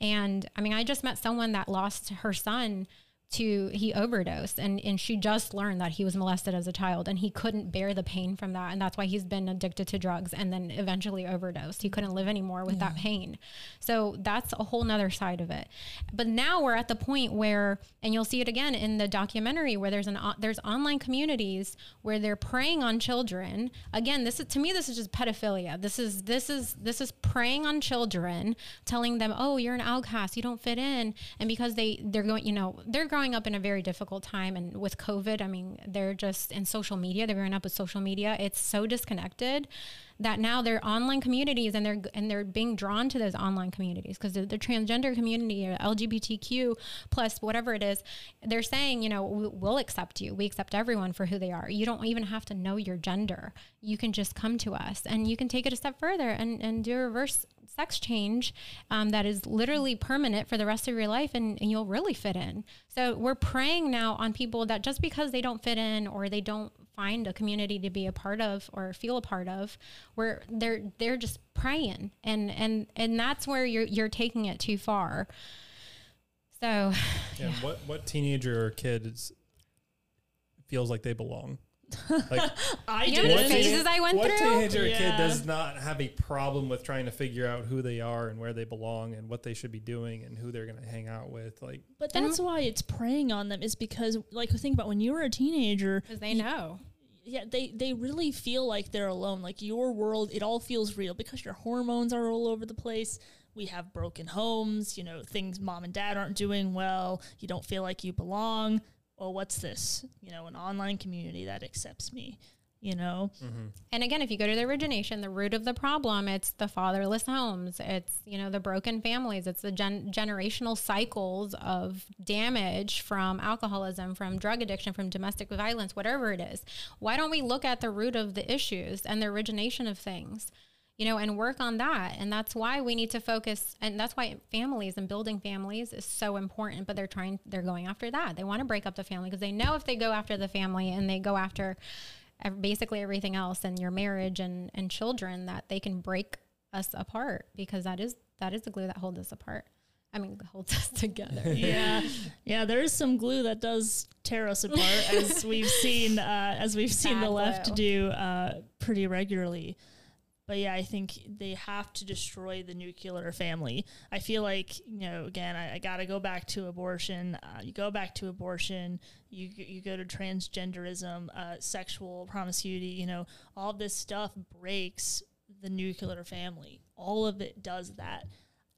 and i mean i just met someone that lost her son to he overdosed and and she just learned that he was molested as a child and he couldn't bear the pain from that. And that's why he's been addicted to drugs and then eventually overdosed. He couldn't live anymore with yeah. that pain. So that's a whole nother side of it. But now we're at the point where and you'll see it again in the documentary where there's an there's online communities where they're preying on children. Again this is to me this is just pedophilia. This is this is this is preying on children telling them oh you're an outcast. You don't fit in. And because they they're going you know they're growing up in a very difficult time and with covid i mean they're just in social media they're growing up with social media it's so disconnected that now they're online communities and they're and they're being drawn to those online communities. Because the, the, transgender community or lgbtq plus whatever it is they're saying you know we'll accept you. We accept everyone for who they are. You don't even have to know your gender. You can just come to us and you can take it a step further and and do a reverse sex change um, that is literally permanent for the rest of your life and, and, you'll really fit in. So we're preying now on people that just because they don't fit in or they don't find a community to be a part of or feel a part of, where they're they're just praying and and and that's where you're you're taking it too far. So yeah, yeah. what what teenager or kid is, feels like they belong? Like I you know the phases I went what through. What teenager yeah. kid does not have a problem with trying to figure out who they are and where they belong and what they should be doing and who they're going to hang out with? Like, but that's why it's preying on them is because, like, think about when you were a teenager, because they know. Yeah, they they really feel like they're alone. Like your world, it all feels real because your hormones are all over the place. We have broken homes. You know, things mom and dad aren't doing well. You don't feel like you belong well, what's this? You know, an online community that accepts me, you know? Mm-hmm. And again, if you go to the origination, the root of the problem, it's the fatherless homes, it's, you know, the broken families, it's the gen- generational cycles of damage from alcoholism, from drug addiction, from domestic violence, whatever it is. Why don't we look at the root of the issues and the origination of things? You know, and work on that. And that's why we need to focus. And that's why families and building families is so important. But they're trying, they're going after that. They want to break up the family because they know if they go after the family and they go after basically everything else and your marriage and, and children, that they can break us apart because that is, that is the glue that holds us apart. I mean, holds us together. yeah, yeah. There is some glue that does tear us apart, as we've seen, uh, as we've seen Bad the left glue. do uh, pretty regularly. But yeah, I think they have to destroy the nuclear family. I feel like, you know, again, I, I got to go back to abortion. Uh, you go back to abortion, you, you go to transgenderism, uh, sexual promiscuity, you know, all this stuff breaks the nuclear family. All of it does that.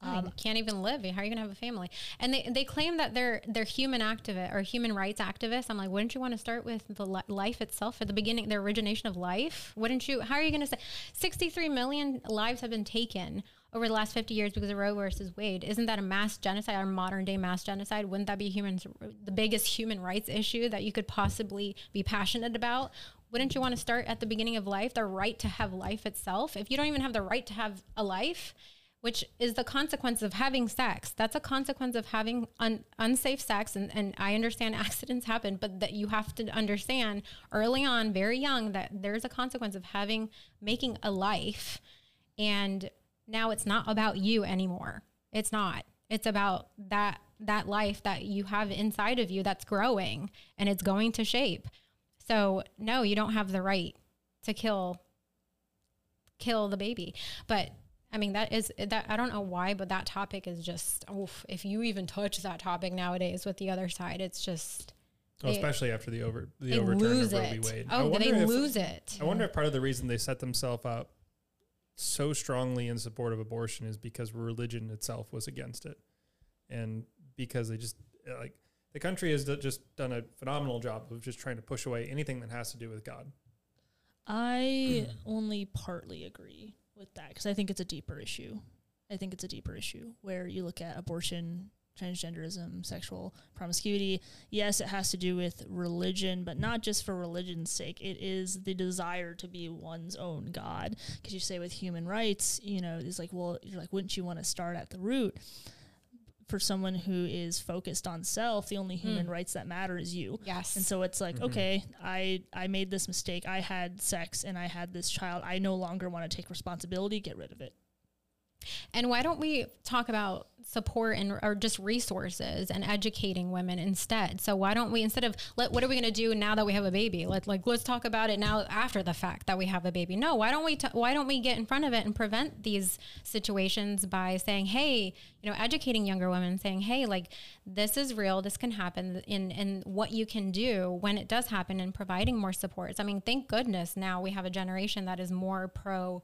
Um, can't even live. How are you gonna have a family? And they, they claim that they're they're human activist or human rights activists. I'm like, wouldn't you want to start with the life itself at the beginning, the origination of life? Wouldn't you? How are you gonna say 63 million lives have been taken over the last 50 years because of Roe versus Wade? Isn't that a mass genocide or modern day mass genocide? Wouldn't that be humans the biggest human rights issue that you could possibly be passionate about? Wouldn't you want to start at the beginning of life, the right to have life itself? If you don't even have the right to have a life which is the consequence of having sex. That's a consequence of having un- unsafe sex. And, and I understand accidents happen, but that you have to understand early on, very young, that there's a consequence of having, making a life. And now it's not about you anymore. It's not. It's about that that life that you have inside of you that's growing and it's going to shape. So no, you don't have the right to kill kill the baby. But I mean, that is that I don't know why, but that topic is just oof, if you even touch that topic nowadays with the other side, it's just oh, well, especially after the over the overturn of Roe v. Wade. Oh, they if, lose it. I wonder if part of the reason they set themselves up so strongly in support of abortion is because religion itself was against it, and because they just like the country has just done a phenomenal job of just trying to push away anything that has to do with God. I only partly agree with that because I think it's a deeper issue. I think it's a deeper issue where you look at abortion, transgenderism, sexual promiscuity. Yes, it has to do with religion, but not just for religion's sake. It is the desire to be one's own God. Because you say with human rights, you know, it's like, well, you're like, wouldn't you want to start at the root? For someone who is focused on self, the only human mm. rights that matter is you. Yes. And so it's like, mm-hmm. okay, I I made this mistake. I had sex and I had this child. I no longer want to take responsibility. Get rid of it. And why don't we talk about support and or just resources and educating women instead? So why don't we instead of let what are we going to do now that we have a baby? Let like let's talk about it now after the fact that we have a baby. No, why don't we t- why don't we get in front of it and prevent these situations by saying, "Hey, you know, educating younger women saying, "Hey, like this is real. This can happen in in what you can do when it does happen and providing more supports." I mean, thank goodness now we have a generation that is more pro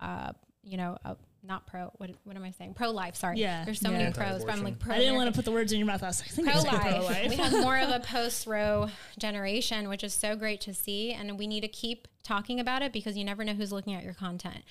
uh, you know, uh, not pro. What, what am I saying? Pro life. Sorry. Yeah. There's so yeah. many pros, but I'm like pro. I didn't want to put the words in your mouth. I was like, pro life. we have more of a post Roe generation, which is so great to see, and we need to keep talking about it because you never know who's looking at your content.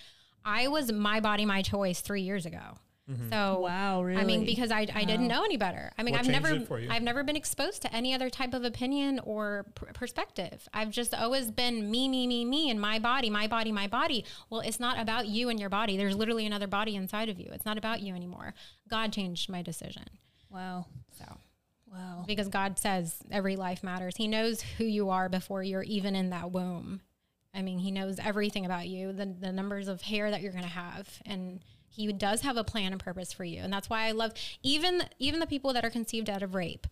I was my body, my choice three years ago. Mm-hmm. So wow, really? I mean, because I, I wow. didn't know any better. I mean, what I've never I've never been exposed to any other type of opinion or pr- perspective. I've just always been me, me, me, me, and my body, my body, my body. Well, it's not about you and your body. There's literally another body inside of you. It's not about you anymore. God changed my decision. Wow. So. Wow. Because God says every life matters. He knows who you are before you're even in that womb. I mean, he knows everything about you, the, the numbers of hair that you're going to have, and he does have a plan and purpose for you. And that's why I love even even the people that are conceived out of rape.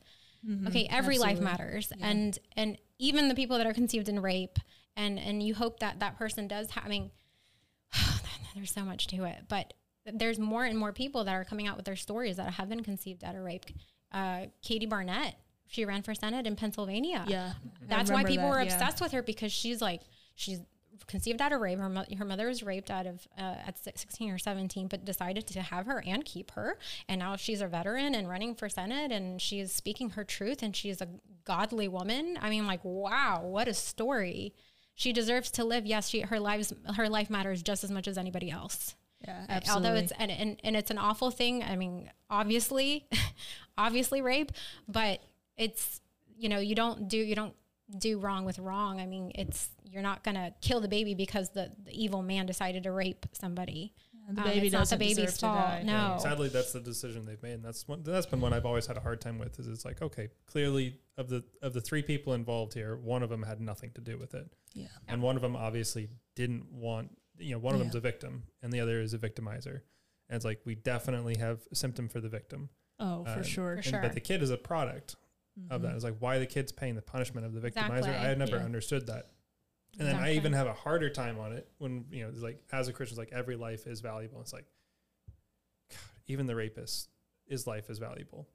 Mm-hmm. Okay, every Absolutely. life matters. Yeah. And and even the people that are conceived in rape and and you hope that that person does have I mean there's so much to it, but there's more and more people that are coming out with their stories that have been conceived out of rape. Uh, Katie Barnette, she ran for Senate in Pennsylvania. Yeah. That's why people that, were obsessed yeah. with her because she's like, she's conceived out of rape. Her, mo- her mother was raped out of uh, at 16 or 17, but decided to have her and keep her. And now she's a veteran and running for Senate, and she's speaking her truth, and she's a godly woman. I mean, like, wow, what a story! She deserves to live. Yes, she her lives her life matters just as much as anybody else. Yeah, absolutely. Although it's and, and and it's an awful thing. I mean, obviously, obviously rape, but it's you know you don't do you don't do wrong with wrong. I mean, it's you're not gonna kill the baby because the, the evil man decided to rape somebody. the um, baby it's not the baby's fault. No. Sadly, that's the decision they've made, and that's one, that's been one I've always had a hard time with. Is it's like okay, clearly of the of the three people involved here, one of them had nothing to do with it. Yeah. And one of them obviously didn't want. You know, one of yeah. them's a victim, and the other is a victimizer. And it's like we definitely have a symptom for the victim. Oh, for uh, sure, for sure. But the kid is a product mm-hmm. of that. Mm-hmm. It's like why the kid's paying the punishment of the victimizer. Exactly. I had never yeah. understood that. And exactly. then I even have a harder time on it when you know, it's like as a Christian, it's like every life is valuable. It's like, God, even the rapist, his life is valuable.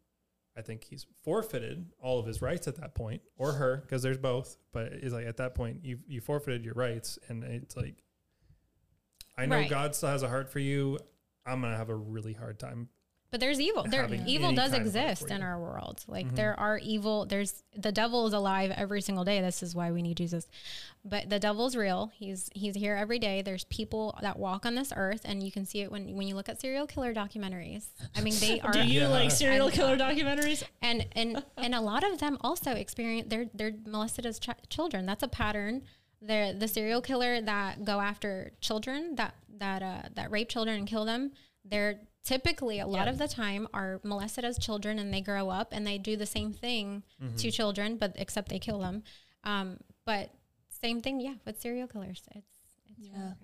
I think he's forfeited all of his rights at that point, or her, because there's both. But it's like at that point, you you forfeited your rights, and it's like, I know right. God still has a heart for you. I'm gonna have a really hard time but there's evil. There evil does exist in our world. Like mm-hmm. there are evil. There's the devil is alive every single day. This is why we need Jesus. But the devil's real. He's he's here every day. There's people that walk on this earth, and you can see it when when you look at serial killer documentaries. I mean, they are. Do you yeah. like serial killer documentaries? And and and a lot of them also experience. They're they're molested as ch- children. That's a pattern. They're the serial killer that go after children that that uh, that rape children and kill them. They're typically a lot of the time are molested as children and they grow up and they do the same thing mm-hmm. to children but except they kill them um, but same thing yeah with serial killers it's it's yeah really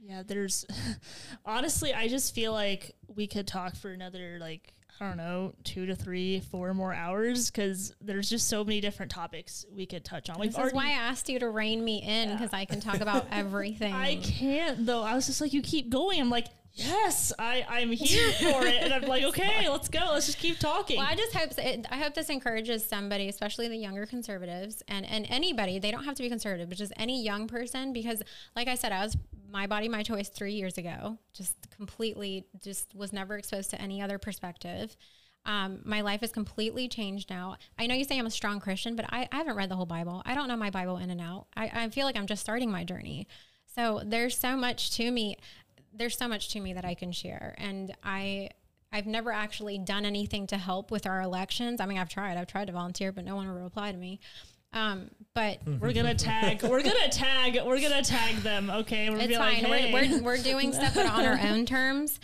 yeah there's honestly i just feel like we could talk for another like I don't know, two to three, four more hours because there's just so many different topics we could touch on. We've this is why I asked you to rein me in because yeah. I can talk about everything. I can't though. I was just like, you keep going. I'm like, yes, I, I'm here for it. And I'm like, okay, let's go. Let's just keep talking. Well, I just hope it, I hope this encourages somebody, especially the younger conservatives and, and anybody, they don't have to be conservative, but just any young person, because like I said, I was my body, my choice three years ago, just completely, just was never exposed to any other perspective. Um, my life has completely changed now. I know you say I'm a strong Christian, but I, I haven't read the whole Bible. I don't know my Bible in and out. I, I feel like I'm just starting my journey. So there's so much to me there's so much to me that I can share. And I I've never actually done anything to help with our elections. I mean, I've tried. I've tried to volunteer, but no one will reply to me. Um, but we're gonna tag. We're gonna tag. We're gonna tag them. Okay, we're it's fine. Like, hey. we're, we're, we're doing stuff on our own terms,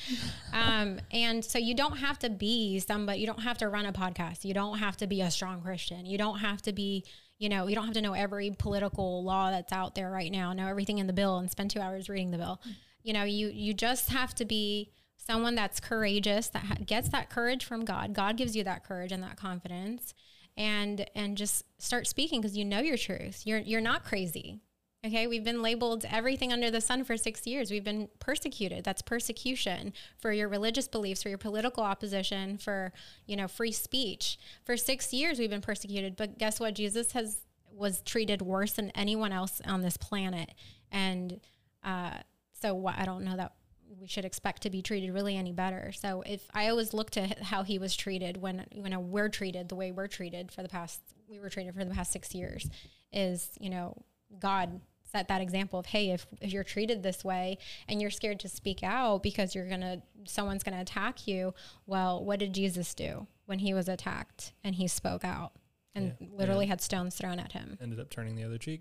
um, and so you don't have to be somebody. You don't have to run a podcast. You don't have to be a strong Christian. You don't have to be. You know, you don't have to know every political law that's out there right now. Know everything in the bill and spend two hours reading the bill. You know, you you just have to be someone that's courageous that ha- gets that courage from God. God gives you that courage and that confidence and and just start speaking because you know your truth. You're you're not crazy. Okay, we've been labeled everything under the sun for six years. We've been persecuted. That's persecution for your religious beliefs, for your political opposition, for you know free speech. For six years, we've been persecuted. But guess what? Jesus has was treated worse than anyone else on this planet, and uh, so what, I don't know that we should expect to be treated really any better. So if I always look to how he was treated when you know we're treated the way we're treated for the past we were treated for the past six years, is you know God set that example of hey if, if you're treated this way and you're scared to speak out because you're gonna someone's gonna attack you well what did jesus do when he was attacked and he spoke out and yeah. literally yeah. had stones thrown at him ended up turning the other cheek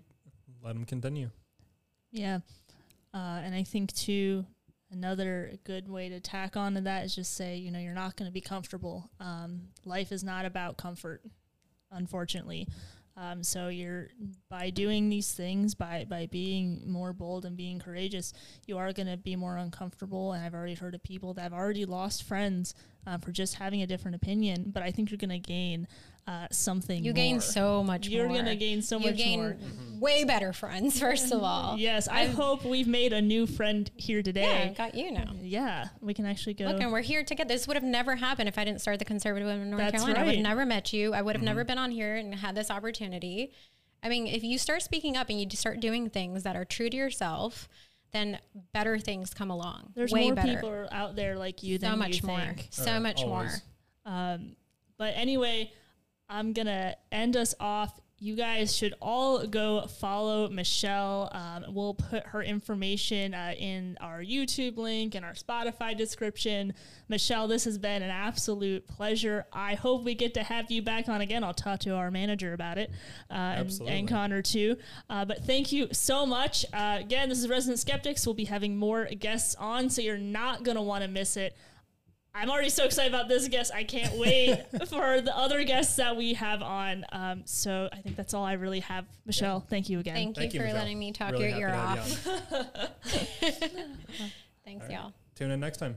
let him continue yeah uh, and i think too another good way to tack on to that is just say you know you're not going to be comfortable um, life is not about comfort unfortunately um, so you're by doing these things, by by being more bold and being courageous, you are going to be more uncomfortable. And I've already heard of people that have already lost friends um, for just having a different opinion. But I think you're going to gain uh, something. You more. gain so much. You're going to gain so you much gain more. Way better friends, first of all. yes, I hope we've made a new friend here today. Yeah, got you now. Yeah, we can actually go. Look, and we're here together. This would have never happened if I didn't start the conservative in North That's Carolina. Right. I would have never met you. I would have mm-hmm. never been on here and had this opportunity. I mean, if you start speaking up and you start doing things that are true to yourself, then better things come along. There's Way more better. people out there like you so than much you more. think. So uh, much always. more. Um, but anyway, I'm gonna end us off you guys should all go follow Michelle. Um, we'll put her information uh, in our YouTube link and our Spotify description. Michelle, this has been an absolute pleasure. I hope we get to have you back on again. I'll talk to our manager about it uh, and, and, Connor too. Uh, but thank you so much. Uh, again, this is Resident Skeptics. We'll be having more guests on, so you're not going to want to miss it. I'm already so excited about this guest. I can't wait for the other guests that we have on. Um, so I think that's all I really have. Michelle, thank you again. Thank, thank you, you, for Michelle. letting me talk really your ear off. Thanks, right. y'all. Tune in next time.